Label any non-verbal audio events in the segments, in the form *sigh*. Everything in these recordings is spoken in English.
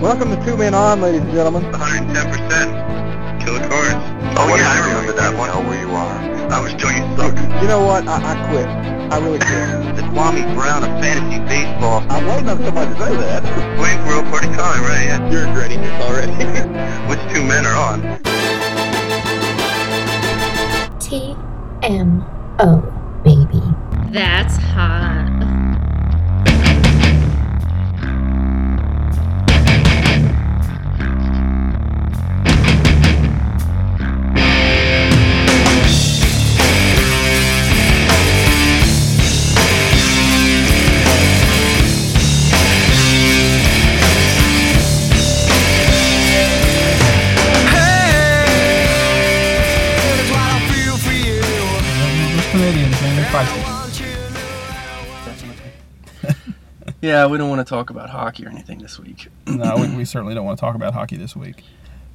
Welcome to Two Men On, ladies and gentlemen. 110%. Kill Killer Cars. Oh, What yeah, I you remember doing? that You one. know where you are. I was doing it suck. You know what? I, I quit. I really quit. *laughs* the Kwame Brown of fantasy baseball. I'm waiting on somebody to say that. Waiting for *laughs* a party calling, right? Yeah. You're regretting this already. *laughs* Which two men are on? T M O, baby. That's hot. Yeah, we don't want to talk about hockey or anything this week. No, we, we *clears throat* certainly don't want to talk about hockey this week.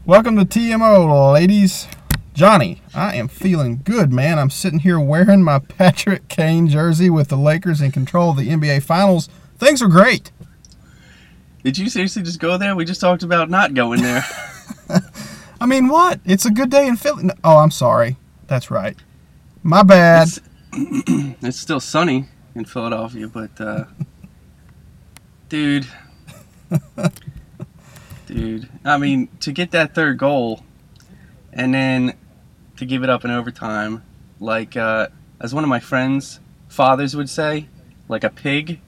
Welcome to TMO, ladies. Johnny, I am feeling good, man. I'm sitting here wearing my Patrick Kane jersey with the Lakers in control of the NBA Finals. Things are great. Did you seriously just go there? We just talked about not going there. *laughs* *laughs* I mean, what? It's a good day in Philly. no- Oh, I'm sorry. That's right. My bad. it's, *clears throat* it's still sunny in Philadelphia, but uh, *laughs* dude, *laughs* dude, I mean, to get that third goal and then to give it up in overtime, like uh, as one of my friends' fathers would say, like a pig.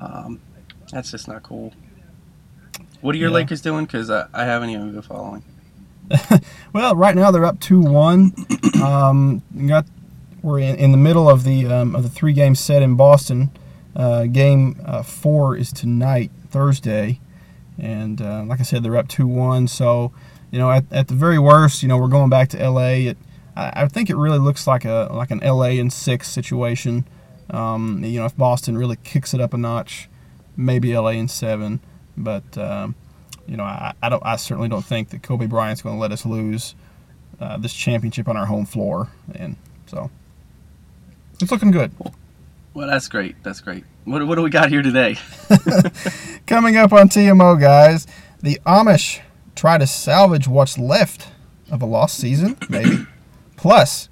Um, that's just not cool. What are your Yeah. Lakers doing? Because I, I haven't even been following. *laughs* Well, right now they're up two one. *clears throat* Um, got we're in, in the middle of the um, of the three game set in Boston. Uh, game uh, four is tonight, Thursday, and uh, like I said, they're up two one. So, you know, at, at the very worst, you know, we're going back to L.A. It, I, I think it really looks like a like an L.A. in six situation. Um, you know, if Boston really kicks it up a notch, maybe L.A. in seven. But um, you know, I, I don't. I certainly don't think that Kobe Bryant's going to let us lose uh, this championship on our home floor, and so it's looking good. Well, that's great. That's great. What, what do we got here today? *laughs* *laughs* Coming up on TMO, guys, the Amish try to salvage what's left of a lost season, *coughs* maybe. Plus,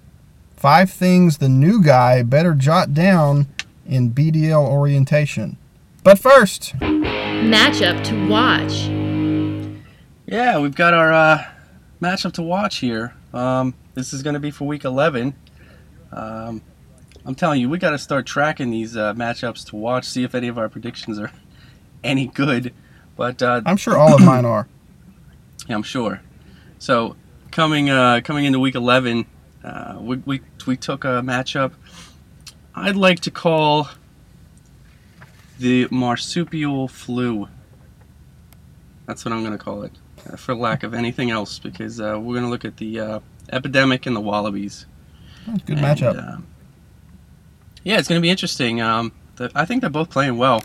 five things the new guy better jot down in BDL orientation. But first, Matchup to watch. Yeah, we've got our uh, matchup to watch here. Um, this is going to be for week 11. Um, I'm telling you, we got to start tracking these uh, matchups to watch, see if any of our predictions are *laughs* any good. But uh, I'm sure all of mine are. *clears throat* yeah, I'm sure. So coming uh, coming into week 11, uh, we, we we took a matchup. I'd like to call the marsupial flu. That's what I'm going to call it, uh, for lack of anything else, because uh, we're going to look at the uh, epidemic and the wallabies. Good And, matchup. Yeah, it's going to be interesting. Um, the, I think they're both playing well.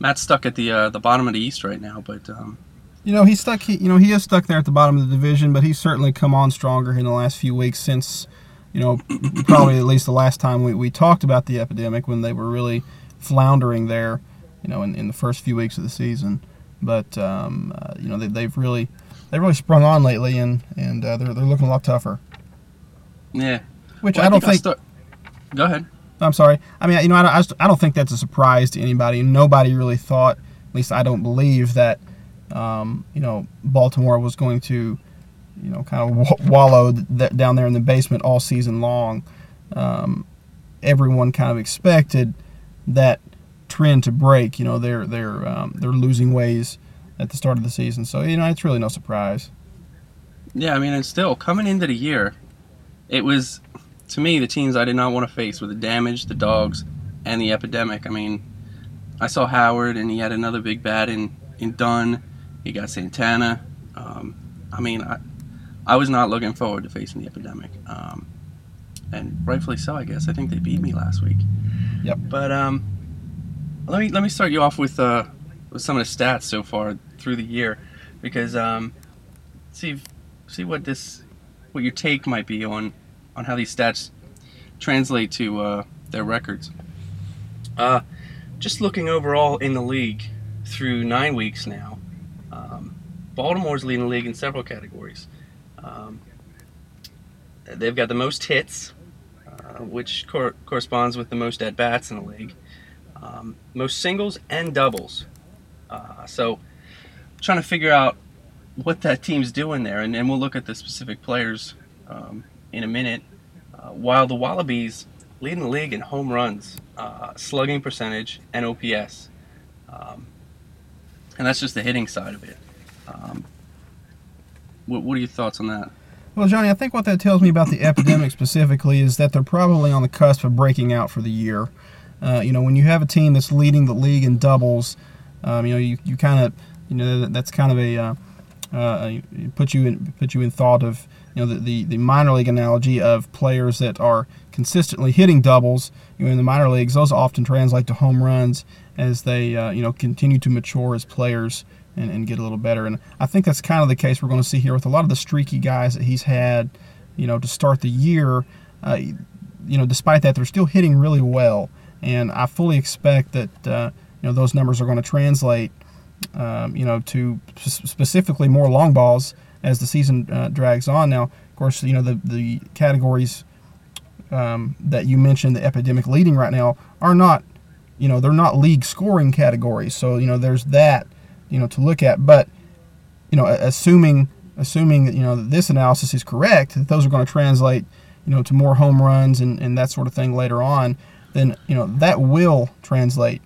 Matt's stuck at the uh, the bottom of the East right now, but um, You know, he's stuck. He, you know, he is stuck there at the bottom of the division, but he's certainly come on stronger in the last few weeks since, you know, *clears throat* probably at least the last time we, we talked about the epidemic when they were really floundering there, you know, in, in the first few weeks of the season. But um, uh, you know, they, they've really they really sprung on lately, and and uh, they're they're looking a lot tougher. yeah. Which Well, I don't I'll think. start- Go ahead. I'm sorry. I mean, you know, I don't, I just- I don't think that's a surprise to anybody. Nobody really thought, at least I don't believe that, um, you know, Baltimore was going to, you know, kind of wa- wallow th- down there in the basement all season long. Um, everyone kind of expected that trend to break. You know, they're they're um, they're losing ways at the start of the season, so you know, it's really no surprise. Yeah, I mean, and still coming into the year, it was to me the teams I did not want to face were the damage, the dogs, and the epidemic. I mean, I saw Howard, and he had another big bat in in Dunn. He got Santana. Um, I mean, I I was not looking forward to facing the epidemic, um, and rightfully so, I guess. I think they beat me last week. Yep. But um, let me let me start you off with uh with some of the stats so far through the year, because um, see see what this what your take might be on on how these stats translate to uh, their records. Uh, just looking overall in the league through nine weeks now, Baltimore's leading the league in several categories. Um, they've got the most hits, uh, which cor- corresponds with the most at bats in the league, um, most singles and doubles. Uh, so, trying to figure out what that team's doing there, and, and we'll look at the specific players um, in a minute. Uh, while the Wallabies leading the league in home runs, uh, slugging percentage, and OPS. Um, and that's just the hitting side of it. Um, what, what are your thoughts on that? Well, Johnny, I think what that tells me about the epidemic specifically is that they're probably on the cusp of breaking out for the year. Uh, you know, when you have a team that's leading the league in doubles, um, you know, you, you kind of, you know, that, that's kind of a, uh, uh, put you in put you in thought of, you know, the, the, the minor league analogy of players that are consistently hitting doubles. You know, in the minor leagues, those often translate to home runs as they, uh, you know, continue to mature as players and, and get a little better. And I think that's kind of the case we're going to see here with a lot of the streaky guys that he's had, you know, to start the year. Uh, you know, despite that, they're still hitting really well, and I fully expect that uh, you know those numbers are going to translate, um, you know, to specifically more long balls as the season uh, drags on. Now, of course, you know the the categories um, that you mentioned, the epidemic leading right now, are not, you know, they're not league scoring categories. So you know, there's that you know to look at. But you know, assuming assuming that you know that this analysis is correct, that those are going to translate you know to more home runs and, and that sort of thing later on, then you know that will translate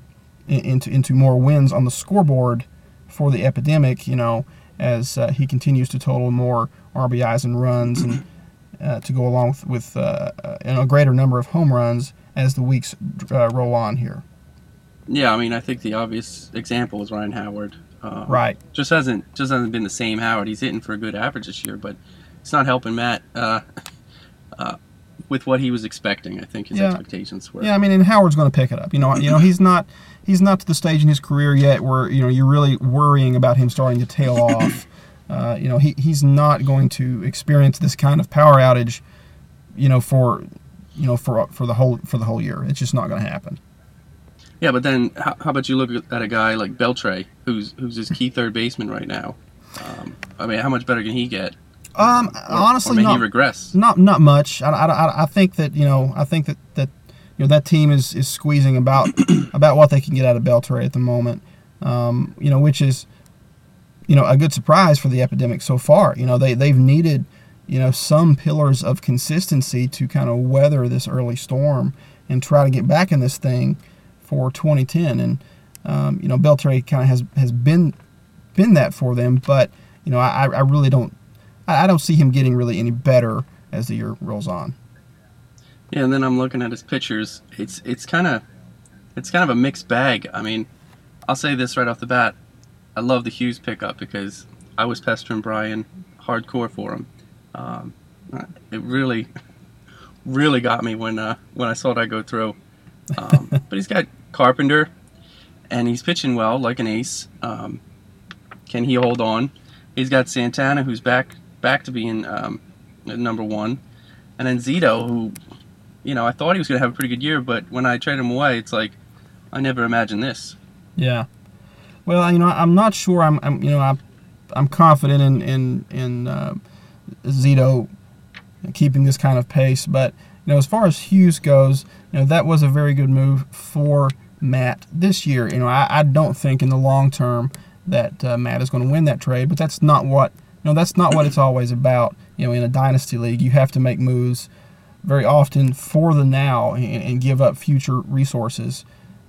into into more wins on the scoreboard for the epidemic. You know, as uh, he continues to total more RBIs and runs and. Uh, to go along with, with uh, you a greater number of home runs as the weeks uh, roll on here. Yeah, I mean, I think the obvious example is Ryan Howard. Um, right. Just hasn't just hasn't been the same Howard. He's hitting for a good average this year, but it's not helping Matt uh, *laughs* uh, with what he was expecting. I think his yeah. expectations were. Yeah, I mean, and Howard's going to pick it up. You know, you know, he's not he's not to the stage in his career yet where you know you're really worrying about him starting to tail *coughs* off. Uh, you know, he, he's not going to experience this kind of power outage. You know, for you know for for the whole for the whole year. It's just not going to happen. Yeah, but then how, how, about you look at a guy like Beltre, who's who's his key third baseman right now? Um, I mean, how much better can he get? Um, or, honestly, or may not, he regress? Not not much. I, I, I think that you know I think that, that you know that team is, is squeezing about *clears throat* about what they can get out of Beltre at the moment. Um, you know, which is you know a good surprise for the epidemic so far. You know, they they've needed you know some pillars of consistency to kind of weather this early storm and try to get back in this thing for 2010. And um, you know, Beltre kind of has has been been that for them, but you know, I, I really don't I, don't see him getting really any better as the year rolls on. Yeah, and then I'm looking at his pictures. It's it's kind of it's kind of a mixed bag. I mean, I'll say this right off the bat. I love the Hughes pickup because I was pestering Brian hardcore for him. Um, it really, really got me when uh, when I saw that go through. Um, *laughs* but he's got Carpenter, and he's pitching well, like an ace. Um, can he hold on? He's got Santana, who's back back to being um, number one, and then Zito, who, you know, I thought he was going to have a pretty good year, but when I traded him away, it's like I never imagined this. Yeah. Well, you know, I'm not sure. I'm, I'm you know, I'm, I'm confident in in in uh, Zito keeping this kind of pace, but you know, as far as Hughes goes, you know, that was a very good move for Matt this year. You know, I, I don't think in the long term that uh, Matt is going to win that trade, but that's not what you know. That's not what it's always about. You know, in a dynasty league, you have to make moves very often for the now and, and give up future resources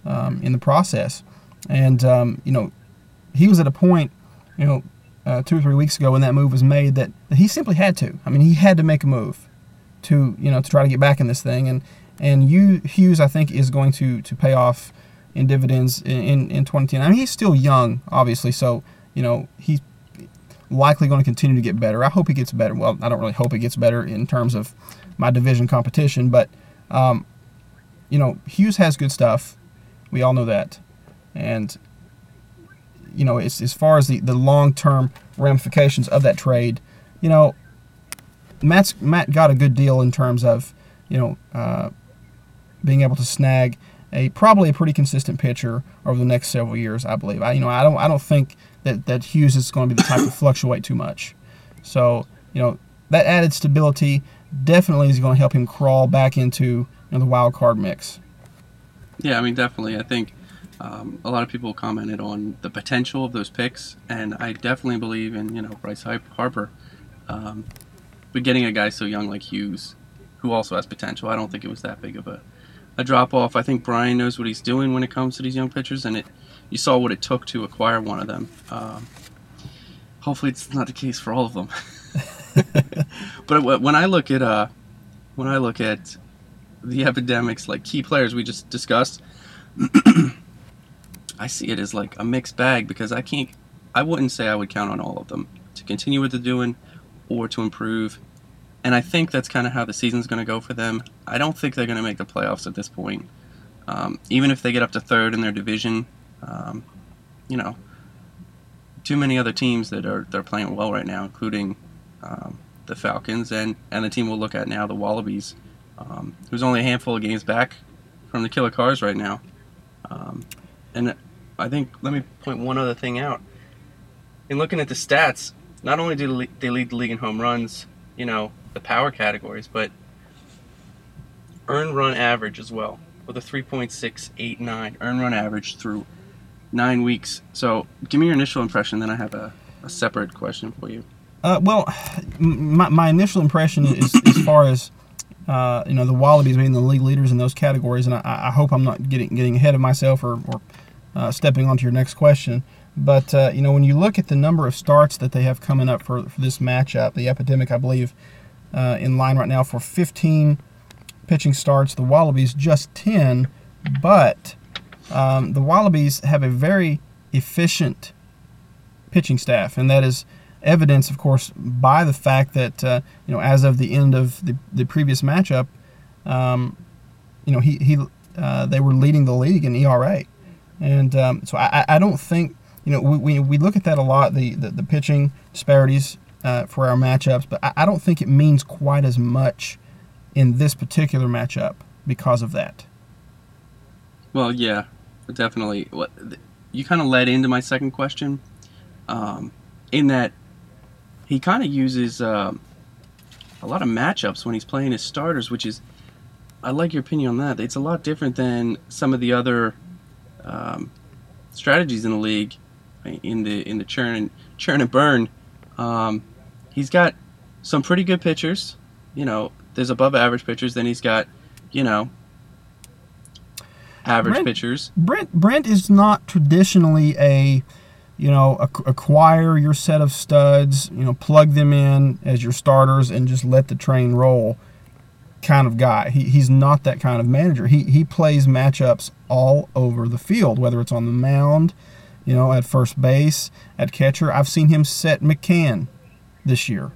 um, in the process. And um, you know, he was at a point, you know, uh, two or three weeks ago when that move was made that he simply had to. I mean, he had to make a move to you know to try to get back in this thing. And and you Hughes, I think, is going to to pay off in dividends in, in, in 2010. I mean, he's still young, obviously, so you know he's likely going to continue to get better. I hope he gets better. Well, I don't really hope he gets better in terms of my division competition, but um, you know Hughes has good stuff. We all know that, and you know as, as far as the, the long term ramifications of that trade, you know Matt's Matt got a good deal in terms of you know uh, being able to snag a probably a pretty consistent pitcher over the next several years. I believe. I you know I don't I don't think that that Hughes is going to be the type to fluctuate too much. So you know that added stability definitely is going to help him crawl back into you know, the wild card mix. Yeah, I mean, definitely. I think um, a lot of people commented on the potential of those picks, and I definitely believe in you know Bryce Harper. Um, but getting a guy so young like Hughes, who also has potential, I don't think it was that big of a, a drop off. I think Brian knows what he's doing when it comes to these young pitchers, and it you saw what it took to acquire one of them. Um, hopefully, it's not the case for all of them. *laughs* but when I look at uh, when I look at the epidemics, like key players we just discussed, *clears throat* I see it as like a mixed bag because I can't, I wouldn't say I would count on all of them to continue what they're doing or to improve. And I think that's kind of how the season's going to go for them. I don't think they're going to make the playoffs at this point. Um, even if they get up to third in their division, um, you know, too many other teams that are they're playing well right now, including um, the Falcons and and the team we'll look at now, the Wallabies, um, who's only a handful of games back from the Killer Cars right now. Um, and I think let me point one other thing out. In looking at the stats, not only do they lead the league in home runs, you know, the power categories, but earned run average as well, with a 3.689 earned run average through nine weeks. So, give me your initial impression, then I have a, a separate question for you. Uh, well, my, my initial impression is as far as uh, you know the Wallabies being the league leaders in those categories, and I, I hope I'm not getting getting ahead of myself or, or uh, stepping onto your next question. But uh, you know when you look at the number of starts that they have coming up for, for this matchup, the epidemic, I believe, uh, in line right now for 15 pitching starts, the Wallabies just 10, but um, the Wallabies have a very efficient pitching staff, and that is evidence, of course, by the fact that uh, you know as of the end of the, the previous matchup, um, you know he he uh, they were leading the league in ERA, and um, so I, I don't think you know we, we, we look at that a lot the the, the pitching disparities uh, for our matchups, but I, I don't think it means quite as much in this particular matchup because of that. Well, yeah, definitely. What you kind of led into my second question, um, in that he kind of uses um, a lot of matchups when he's playing his starters, which is I like your opinion on that. It's a lot different than some of the other um, strategies in the league, in the in the churn and churn and burn. Um, he's got some pretty good pitchers. You know, there's above average pitchers. Then he's got, you know, average Brent- pitchers. Brent Brent is not traditionally a you know ac- acquire your set of studs, you know, plug them in as your starters and just let the train roll kind of guy. He, he's not that kind of manager. He he plays matchups all over the field, whether it's on the mound, you know, at first base, at catcher. I've seen him set McCann this year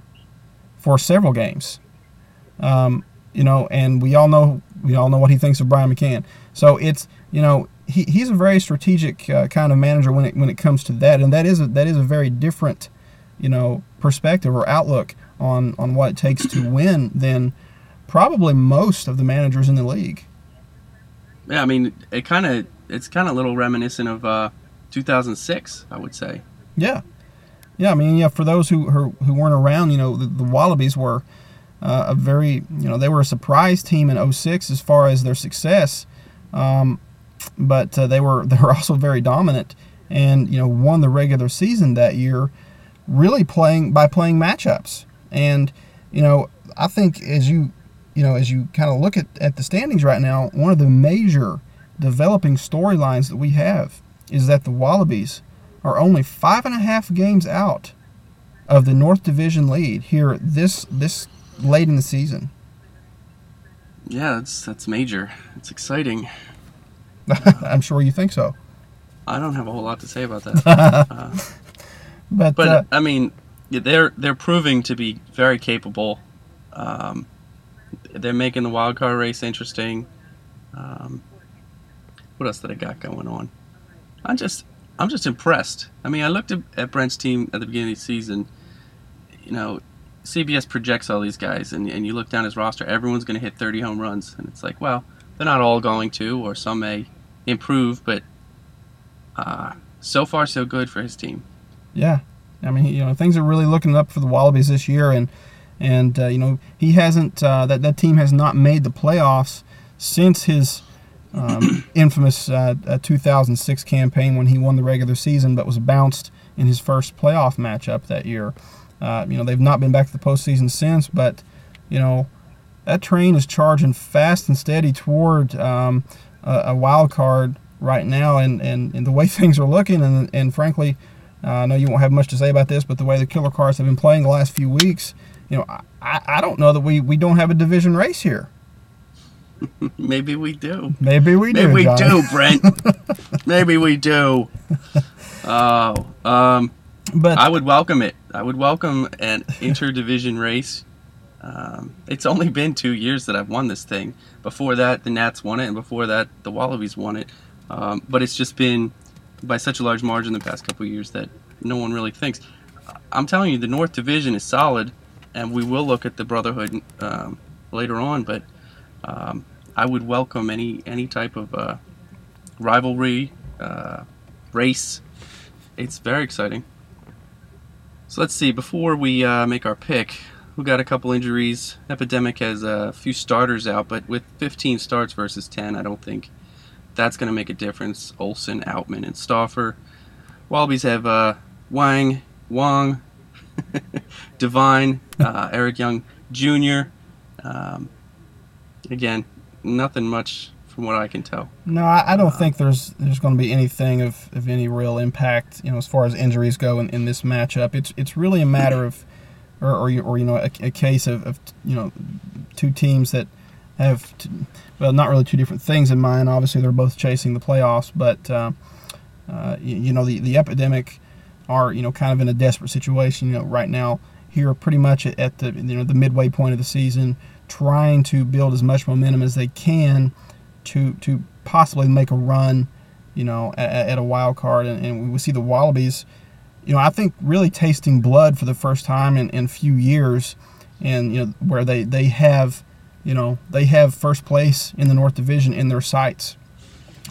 for several games. Um, you know, and we all know we all know what he thinks of Brian McCann. So it's you know he, he's a very strategic uh, kind of manager when it when it comes to that, and that is a, that is a very different you know perspective or outlook on on what it takes to *clears throat* win than probably most of the managers in the league. Yeah, I mean, it kind of it's kind of a little reminiscent of uh, 2006, I would say. Yeah, yeah. I mean, yeah. For those who who, weren't around, you know, the, the Wallabies were uh, a very you know they were a surprise team in 06 as far as their success, um, but uh, they were *laughs* they were also very dominant and you know won the regular season that year, really playing by playing matchups. And you know, I think as you you know as you kind of look at, at the standings right now, one of the major developing storylines that we have is that the Wallabies are only five and a half games out of the North Division lead here this this late in the season. Yeah, that's that's major. It's exciting. *laughs* I'm sure you think so. I don't have a whole lot to say about that. *laughs* uh, But, but uh, I mean, they're they're proving to be very capable. Um, they're making the wild card race interesting. Um, what else did I got going on? I'm just I'm just impressed. I mean, I looked at, at Brent's team at the beginning of the season. You know, CBS projects all these guys, and, and you look down his roster, everyone's going to hit 30 home runs, and it's like, well, they're not all going to, or some may improve, but uh, so far so good for his team. Yeah, I mean, you know, things are really looking up for the Wallabies this year, and and uh, you know he hasn't uh, that that team has not made the playoffs since his um, *clears throat* infamous uh, uh, 2006 campaign when he won the regular season, but was bounced in his first playoff matchup that year. Uh, you know they've not been back to the postseason since, but you know that train is charging fast and steady toward um, a, a wild card right now, and, and, and the way *laughs* things are looking, and and frankly. Uh, I know you won't have much to say about this, but the way the Killer Cars have been playing the last few weeks, you know, I, I don't know that we, we don't have a division race here. *laughs* Maybe we do. Maybe we do. Maybe we Johnny. do, *laughs* Brent. Maybe we do. Oh, um, But I would welcome it. I would welcome an interdivision race. Um, it's only been two years that I've won this thing. Before that, the Nats won it, and before that, the Wallabies won it. Um, but it's just been by such a large margin the past couple of years that no one really thinks. I'm telling you, the North Division is solid, and we will look at the Brotherhood um, later on. But um, I would welcome any any type of uh, rivalry, uh, race. It's very exciting. So let's see. Before we uh, make our pick, we got a couple injuries. Epidemic has a few starters out, but with 15 starts versus 10, I don't think that's going to make a difference. Olson, Outman, and Stauffer. Wallabies have uh, Wang, Wong, *laughs* Devine, uh, Eric Young Jr. Um, again, nothing much from what I can tell. no, I, I don't think there's there's going to be anything of, of any real impact, you know, as far as injuries go in, in this matchup. It's it's really a matter of, or or, you- or you know, a, a case of, of you know, two teams that have, t- well, not really two different things in mind. Obviously, they're both chasing the playoffs, but uh, uh, you, you know, the the epidemic are you know kind of in a desperate situation. You know, right now here, pretty much at the you know the midway point of the season, trying to build as much momentum as they can to to possibly make a run, you know, at, at a wild card, and, and we see the Wallabies, you know, I think really tasting blood for the first time in, in a few years, and you know where they they have, you know, they have first place in the North Division in their sights,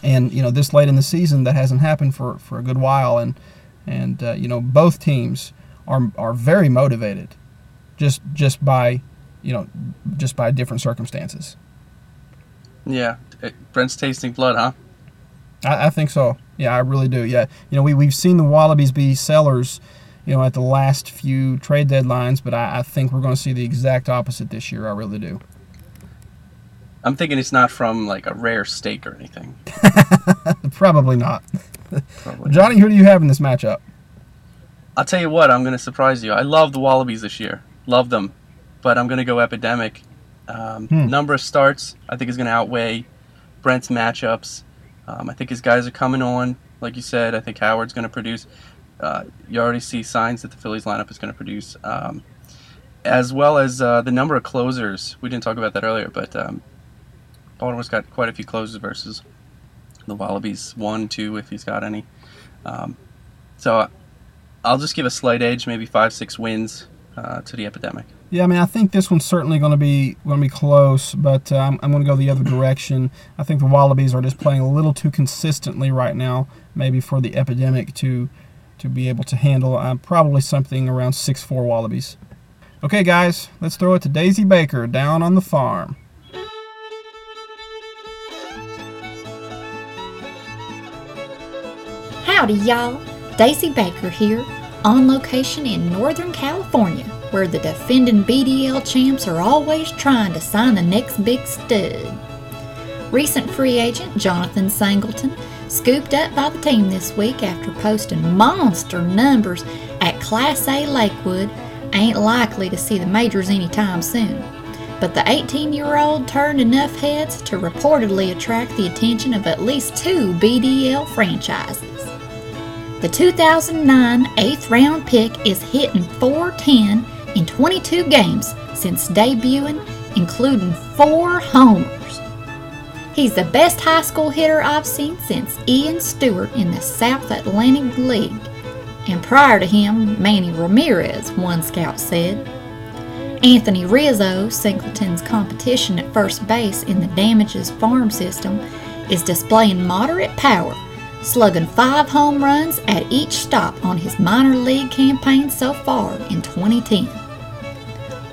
and you know this late in the season that hasn't happened for for a good while, and and uh, you know both teams are are very motivated, just just by, you know, just by different circumstances. Yeah, eh, Brent's tasting blood, huh? I, I think so. Yeah, I really do. Yeah, you know, we we've seen the Wallabies be sellers, you know, at the last few trade deadlines, but I, I think we're going to see the exact opposite this year. I really do. I'm thinking it's not from like a rare steak or anything. *laughs* Probably not. Probably. Johnny, who do you have in this matchup? I'll tell you what, I'm going to surprise you. I love the Wallabies this year. Love them. But I'm going to go Epidemic. Um, Hmm. Number of starts, I think, is going to outweigh Brent's matchups. Um, I think his guys are coming on. Like you said, I think Howard's going to produce. Uh, you already see signs that the Phillies lineup is going to produce. Um, as well as uh, the number of closers. We didn't talk about that earlier, but um, Baltimore's got quite a few closers versus the Wallabies. One, two, if he's got any. Um, so I'll just give a slight edge, maybe five, six wins uh, to the Epidemic. Yeah, I mean, I think this one's certainly going to be going to be close, but uh, I'm, I'm going to go the other direction. I think the Wallabies are just playing a little too consistently right now, maybe for the epidemic to to be able to handle. Uh, probably something around six four Wallabies. Okay, guys, let's throw it to Daisy Baker down on the farm. Howdy, y'all. Daisy Baker here, on location in Northern California, where the defending BDL champs are always trying to sign the next big stud. Recent free agent Jonathan Singleton scooped up by the team this week after posting monster numbers at Class A Lakewood ain't likely to see the majors anytime soon. But the 18 year old turned enough heads to reportedly attract the attention of at least two BDL franchises. The 2009 eighth round pick is hitting 410 in 22 games since debuting, including four homers. He's the best high school hitter I've seen since Ian Stewart in the South Atlantic League. And prior to him, Manny Ramirez, one scout said. Anthony Rizzo, Singleton's competition at first base in the Damages farm system, is displaying moderate power, slugging five home runs at each stop on his minor league campaign so far in 2010.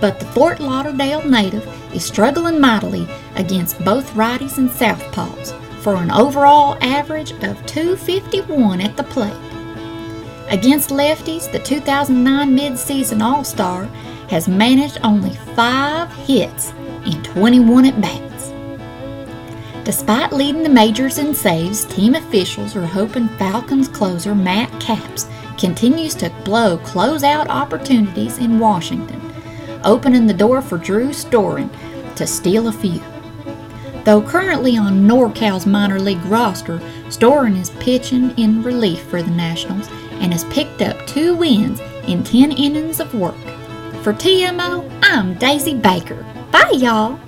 But the Fort Lauderdale native is struggling mightily against both righties and southpaws for an overall average of 251 at the plate. Against lefties, the 2009 midseason All Star has managed only five hits in 21 at bats. Despite leading the majors in saves, team officials are hoping Falcons closer Matt Capps continues to blow closeout opportunities in Washington, opening the door for Drew Storen to steal a few. Though currently on NorCal's minor league roster, Storen is pitching in relief for the Nationals and has picked up two wins in 10 innings of work. For TMO, I'm Daisy Baker. Bye, y'all.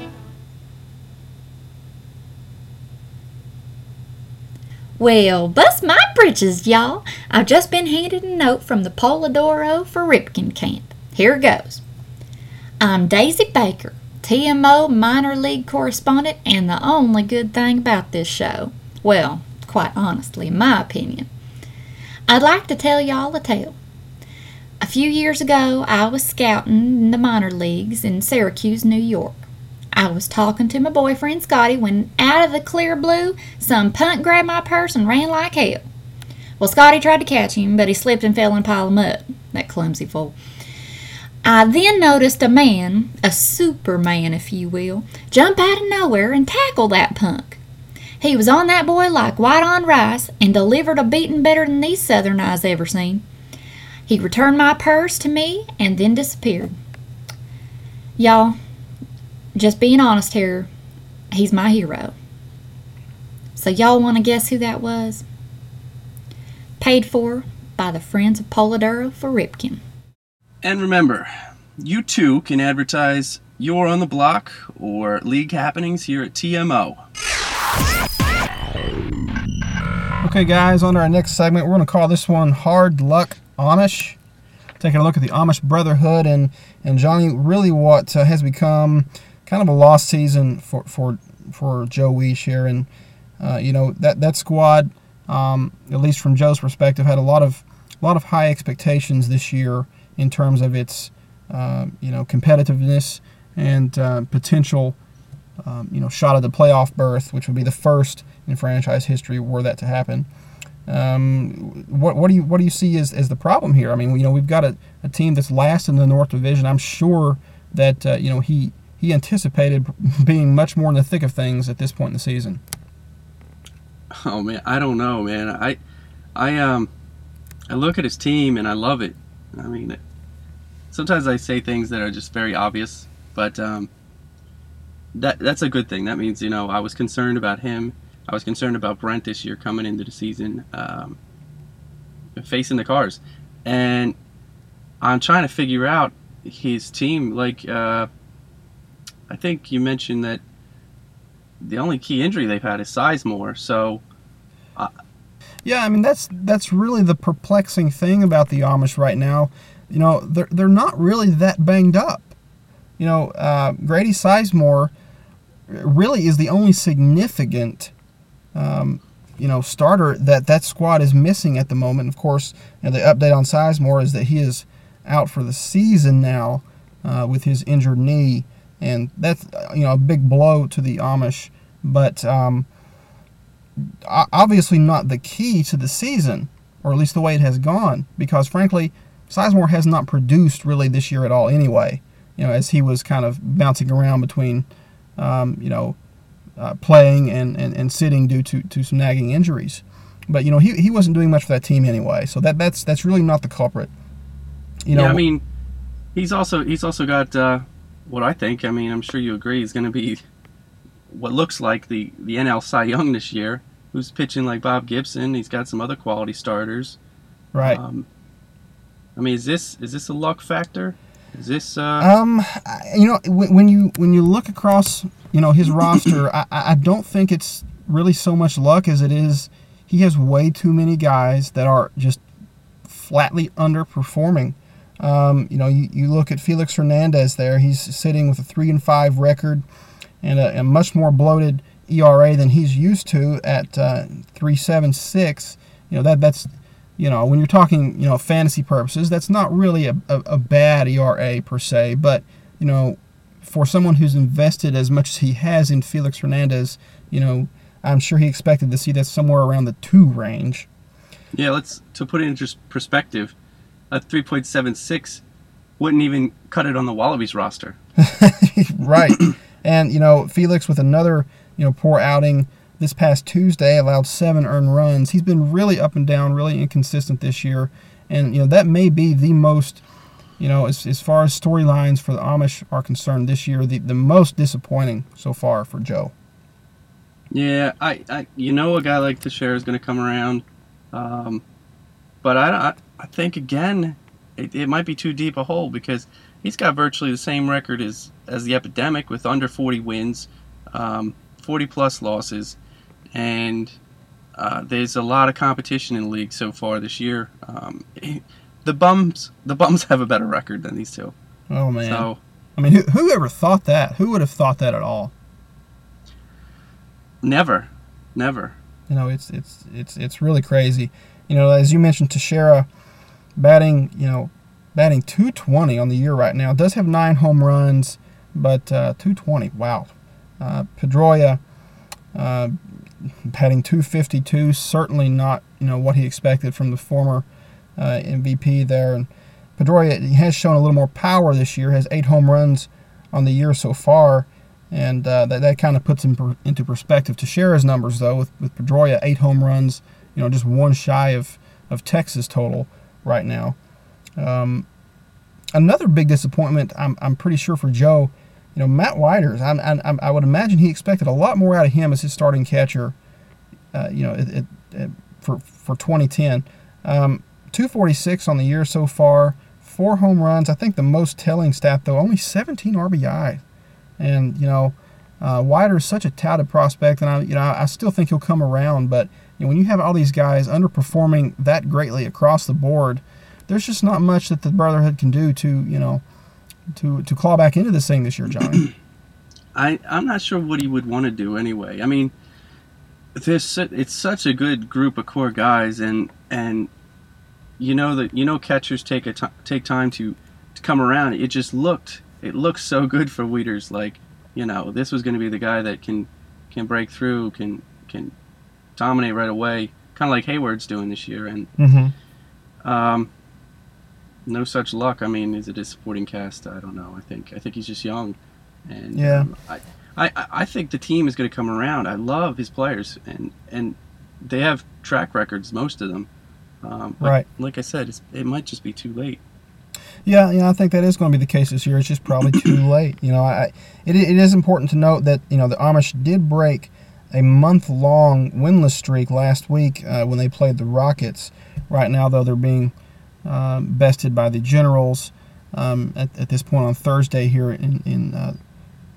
Well, bust my britches, y'all. I've just been handed a note from the Polidoro for Ripken Camp. Here goes. I'm Daisy Baker, TMO minor league correspondent, and the only good thing about this show. Well, quite honestly, in my opinion. I'd like to tell y'all a tale. A few years ago, I was scouting in the minor leagues in Syracuse, New York. I was talking to my boyfriend Scotty when out of the clear blue, some punk grabbed my purse and ran like hell. Well, Scotty tried to catch him, but he slipped and fell in a pile of mud. That clumsy fool. I then noticed a man, a superman if you will, jump out of nowhere and tackle that punk. He was on that boy like white on rice and delivered a beating better than these southern eyes ever seen. He returned my purse to me and then disappeared. Y'all, just being honest here, he's my hero. So, y'all want to guess who that was? Paid for by the Friends of Polidoro for Ripken. And remember, you too can advertise your on the block or league happenings here at TMO. Okay, guys, on to our next segment. We're going to call this one Hard Luck Amish. Taking a look at the Amish Brotherhood and, and Johnny, really what uh, has become kind of a lost season for, for, for Joe Weish here. And, uh, you know, that, that squad, um, at least from Joe's perspective, had a lot of, a lot of high expectations this year in terms of its, uh, you know, competitiveness and uh, potential, um, you know, shot at the playoff berth, which would be the first in franchise history were that to happen. Um, what, what do you what do you see as, as the problem here? I mean, you know, we've got a, a team that's last in the North Division. I'm sure that uh, you know he he anticipated *laughs* being much more in the thick of things at this point in the season. Oh man, I don't know, man. I, I um, I look at his team and I love it. I mean, sometimes I say things that are just very obvious, but um, that that's a good thing. That means you know I was concerned about him. I was concerned about Brent this year coming into the season, um, facing the Cars, and I'm trying to figure out his team. Like, uh, I think you mentioned that the only key injury they've had is Sizemore. So, Yeah, I mean that's that's really the perplexing thing about the Amish right now. You know, they're they're not really that banged up. You know, uh, Grady Sizemore really is the only significant, um, you know, starter that that squad is missing at the moment. Of course, you know, the update on Sizemore is that he is out for the season now uh, with his injured knee, and that's you know a big blow to the Amish. But um, obviously not the key to the season, or at least the way it has gone, because frankly, Sizemore has not produced really this year at all anyway. You know, as he was kind of bouncing around between, um, you know, uh, playing and, and, and sitting due to, to some nagging injuries. But you know, he, he wasn't doing much for that team anyway, so that that's that's really not the culprit. You know, yeah, I mean, he's also he's also got uh, what I think. I mean, I'm sure you agree. He's going to be what looks like the the NL Cy Young this year. Who's pitching like Bob Gibson? He's got some other quality starters. right. Um, I mean, is this is this a luck factor? Is this uh, Um, you know, when, when you when you look across, you know, his roster, *clears throat* I, I I don't think it's really so much luck as it is. He has way too many guys that are just flatly underperforming. Um, you know, you, you look at Felix Hernandez there. He's sitting with a three and five record and a, a much more bloated ERA than he's used to at uh, three seven six. You know that that's you know when you're talking you know fantasy purposes, that's not really a, a, a bad ERA per se, but you know for someone who's invested as much as he has in Felix Hernandez, you know I'm sure he expected to see that somewhere around the two range. Yeah, let's to put it into perspective, a 3.76 wouldn't even cut it on the Wallabies roster. *laughs* right. And you know, Felix with another, you know, poor outing this past Tuesday allowed seven earned runs. He's been really up and down, really inconsistent this year. And you know, that may be the most you know, as, as far as storylines for the Amish are concerned this year, the, the most disappointing so far for Joe. Yeah, I, I you know a guy like Teixeira is going to come around. Um, but I, I, think again, it, it might be too deep a hole because he's got virtually the same record as as the epidemic with under 40 wins, um, 40 plus losses, and uh, there's a lot of competition in the league so far this year. Um, *laughs* the bums, the bums have a better record than these two. Oh man! So, I mean, who, who ever thought that? Who would have thought that at all? Never, never. You know, it's it's it's it's really crazy. You know, as you mentioned, Teixeira batting, you know, batting 220 on the year right now. Does have nine home runs, but uh, 220. Wow. Uh, Pedroia uh, batting 252. Certainly not, you know, what he expected from the former uh, MVP there. And Pedroia has shown a little more power this year. Has eight home runs on the year so far and uh, that, that kind of puts him per, into perspective. Teixeira's numbers, though, with, with Pedroia, eight home runs, you know, just one shy of, of Texas total right now. Um, another big disappointment, I'm, I'm pretty sure for Joe, you know, Matt Wieters, I'm, I'm, i would imagine he expected a lot more out of him as his starting catcher, uh, you know, it, it, it, for, for 2010. Um, 246 on the year so far, four home runs. I think the most telling stat, though, only 17 RBI. And you know, uh, Wieters is such a touted prospect, and I you know I still think he'll come around. But you know, when you have all these guys underperforming that greatly across the board, there's just not much that the Brotherhood can do to you know to to claw back into this thing this year, Johnny. *clears throat* I I'm not sure what he would want to do anyway. I mean, this it's such a good group of core guys, and and you know that you know catchers take a t- take time to to come around. It just looked it looks so good for Wieters. Like, you know, this was going to be the guy that can can break through, can can dominate right away, kind of like Heyward's doing this year. And mm-hmm. um, no such luck. I mean, is it a supporting cast? I don't know. I think I think he's just young, and yeah. Um, I, I I think the team is going to come around. I love his players, and and they have track records, most of them. Um, right. Like I said, it might just be too late. Yeah, you know, I think that is going to be the case this year. It's just probably too *coughs* late. You know, I, it, it is important to note that you know the Amish did break a month-long winless streak last week uh, when they played the Rockets. Right now, though, they're being uh, bested by the Generals um, at, at, this point on Thursday here in in uh,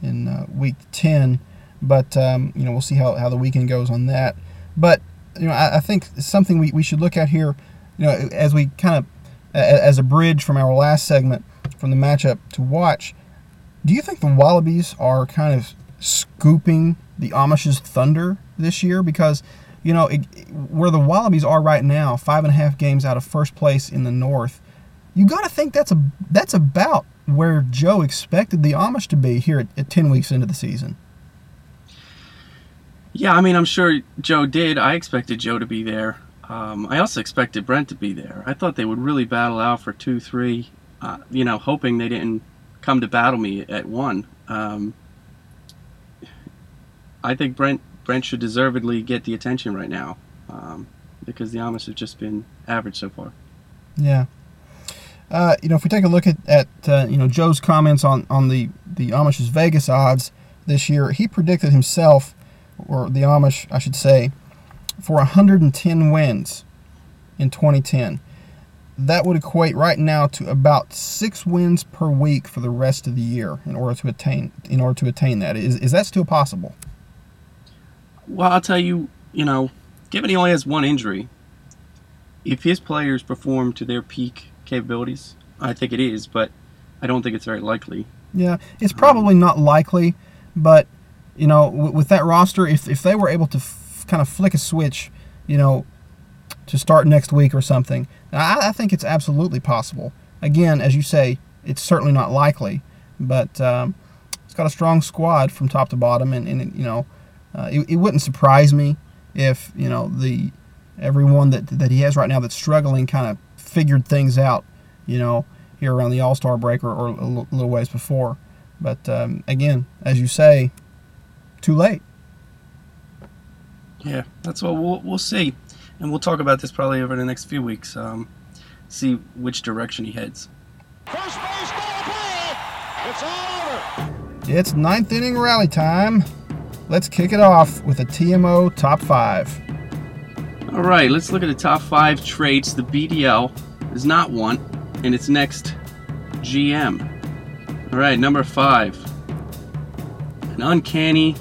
in uh, week 10. But um, you know, we'll see how, how the weekend goes on that. But you know, I, I think something we, we should look at here, you know, as we kind of as a bridge from our last segment from the matchup to watch, do you think the Wallabies are kind of scooping the Amish's thunder this year? Because, you know, it, where the Wallabies are right now, five and a half games out of first place in the North, you got to think that's a that's about where Joe expected the Amish to be here at, at 10 weeks into the season. Yeah, I mean, I'm sure Joe did. I expected Joe to be there. Um, I also expected Brent to be there. I thought they would really battle out for two, three. Uh, you know, hoping they didn't come to battle me at one. Um, I think Brent Brent should deservedly get the attention right now um, because the Amish have just been average so far. Yeah. Uh, you know, if we take a look at, at uh, you know Joe's comments on, on the the Amish's Vegas odds this year, he predicted himself, or the Amish, I should say, for 110 wins in 2010. That would equate right now to about six wins per week for the rest of the year in order to attain in order to attain that. Is is that still possible? Well, I'll tell you, you know, given he only has one injury, if his players perform to their peak capabilities, I think it is, but I don't think it's very likely. Yeah, it's probably not likely, but you know, w- with that roster, if if they were able to f- kind of flick a switch, you know, to start next week or something, I, I think it's absolutely possible. Again, as you say, it's certainly not likely, but um, it's got a strong squad from top to bottom, and, and you know, uh, it, it wouldn't surprise me if you know the everyone that that he has right now that's struggling kind of figured things out, you know, here around the All Star break or, or a l- little ways before. But um, again, as you say, too late. Yeah, that's what we'll we'll see, and we'll talk about this probably over the next few weeks. Um, see which direction he heads. First base ball play. It's all over. It's ninth inning rally time. Let's kick it off with a TMO top five. All right, let's look at the top five traits the BDL does not want in its next GM. All right, number five, an uncanny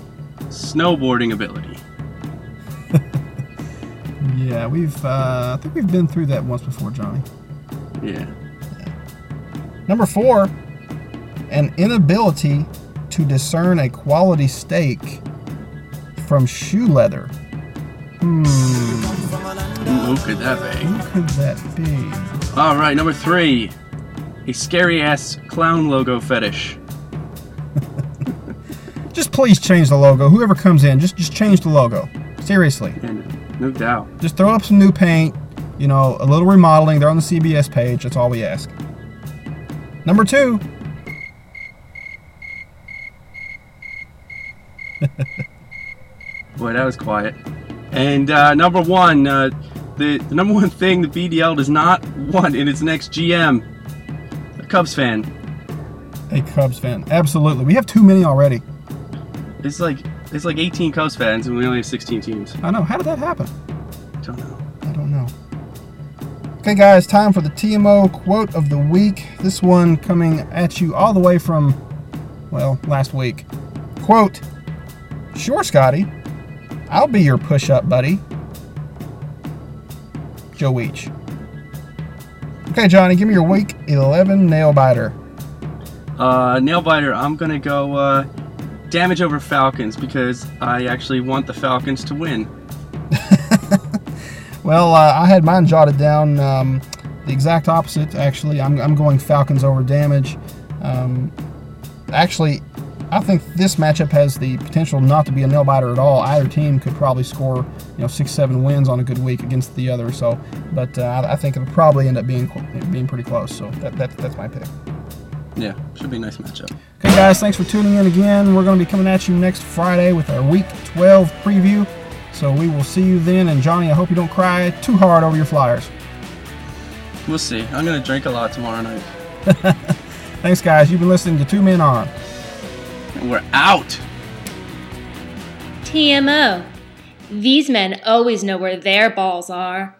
snowboarding ability. *laughs* Yeah, we've uh, I think we've been through that once before, Johnny. Yeah. Number four, an inability to discern a quality steak from shoe leather. Hmm, Who could that be? who could that be? All right, number three, a scary ass clown logo fetish. *laughs* Just please change the logo. Whoever comes in, just just change the logo. Seriously. Yeah, no, no doubt. Just throw up some new paint, you know, a little remodeling. They're on the CBS page. That's all we ask. Number two, *laughs* Boy, that was quiet. And uh, number one, uh, the, the number one thing the BDL does not want in its next GM, a Cubs fan. a Cubs fan. Absolutely. We have too many already. It's like it's like 18 Cubs fans, and we only have 16 teams. I know. How did that happen? I don't know. I don't know. Okay, guys, time for the TMO quote of the week. This one coming at you all the way from, well, last week. Quote Sure, Scotty. I'll be your push up buddy. Joe Weech. Okay, Johnny, give me your week 11 nail biter. Uh, nail biter. I'm gonna go uh, damage over Falcons because I actually want the Falcons to win. *laughs* Well, uh, I had mine jotted down um, the exact opposite, actually. I'm, I'm going Falcons over damage. Um, actually, I think this matchup has the potential not to be a nail biter at all. Either team could probably score, you know, six, seven wins on a good week against the other. So, but uh, I, think it'll probably end up being being pretty close. So that, that that's my pick. Yeah, should be a nice matchup. Okay, guys, thanks for tuning in again. We're going to be coming at you next Friday with our Week 12 preview. So we will see you then. And Johnny, I hope you don't cry too hard over your Flyers. We'll see. I'm gonna drink a lot tomorrow night. *laughs* Thanks, guys. You've been listening to Two Men On. And we're out. TMO. These men always know where their balls are.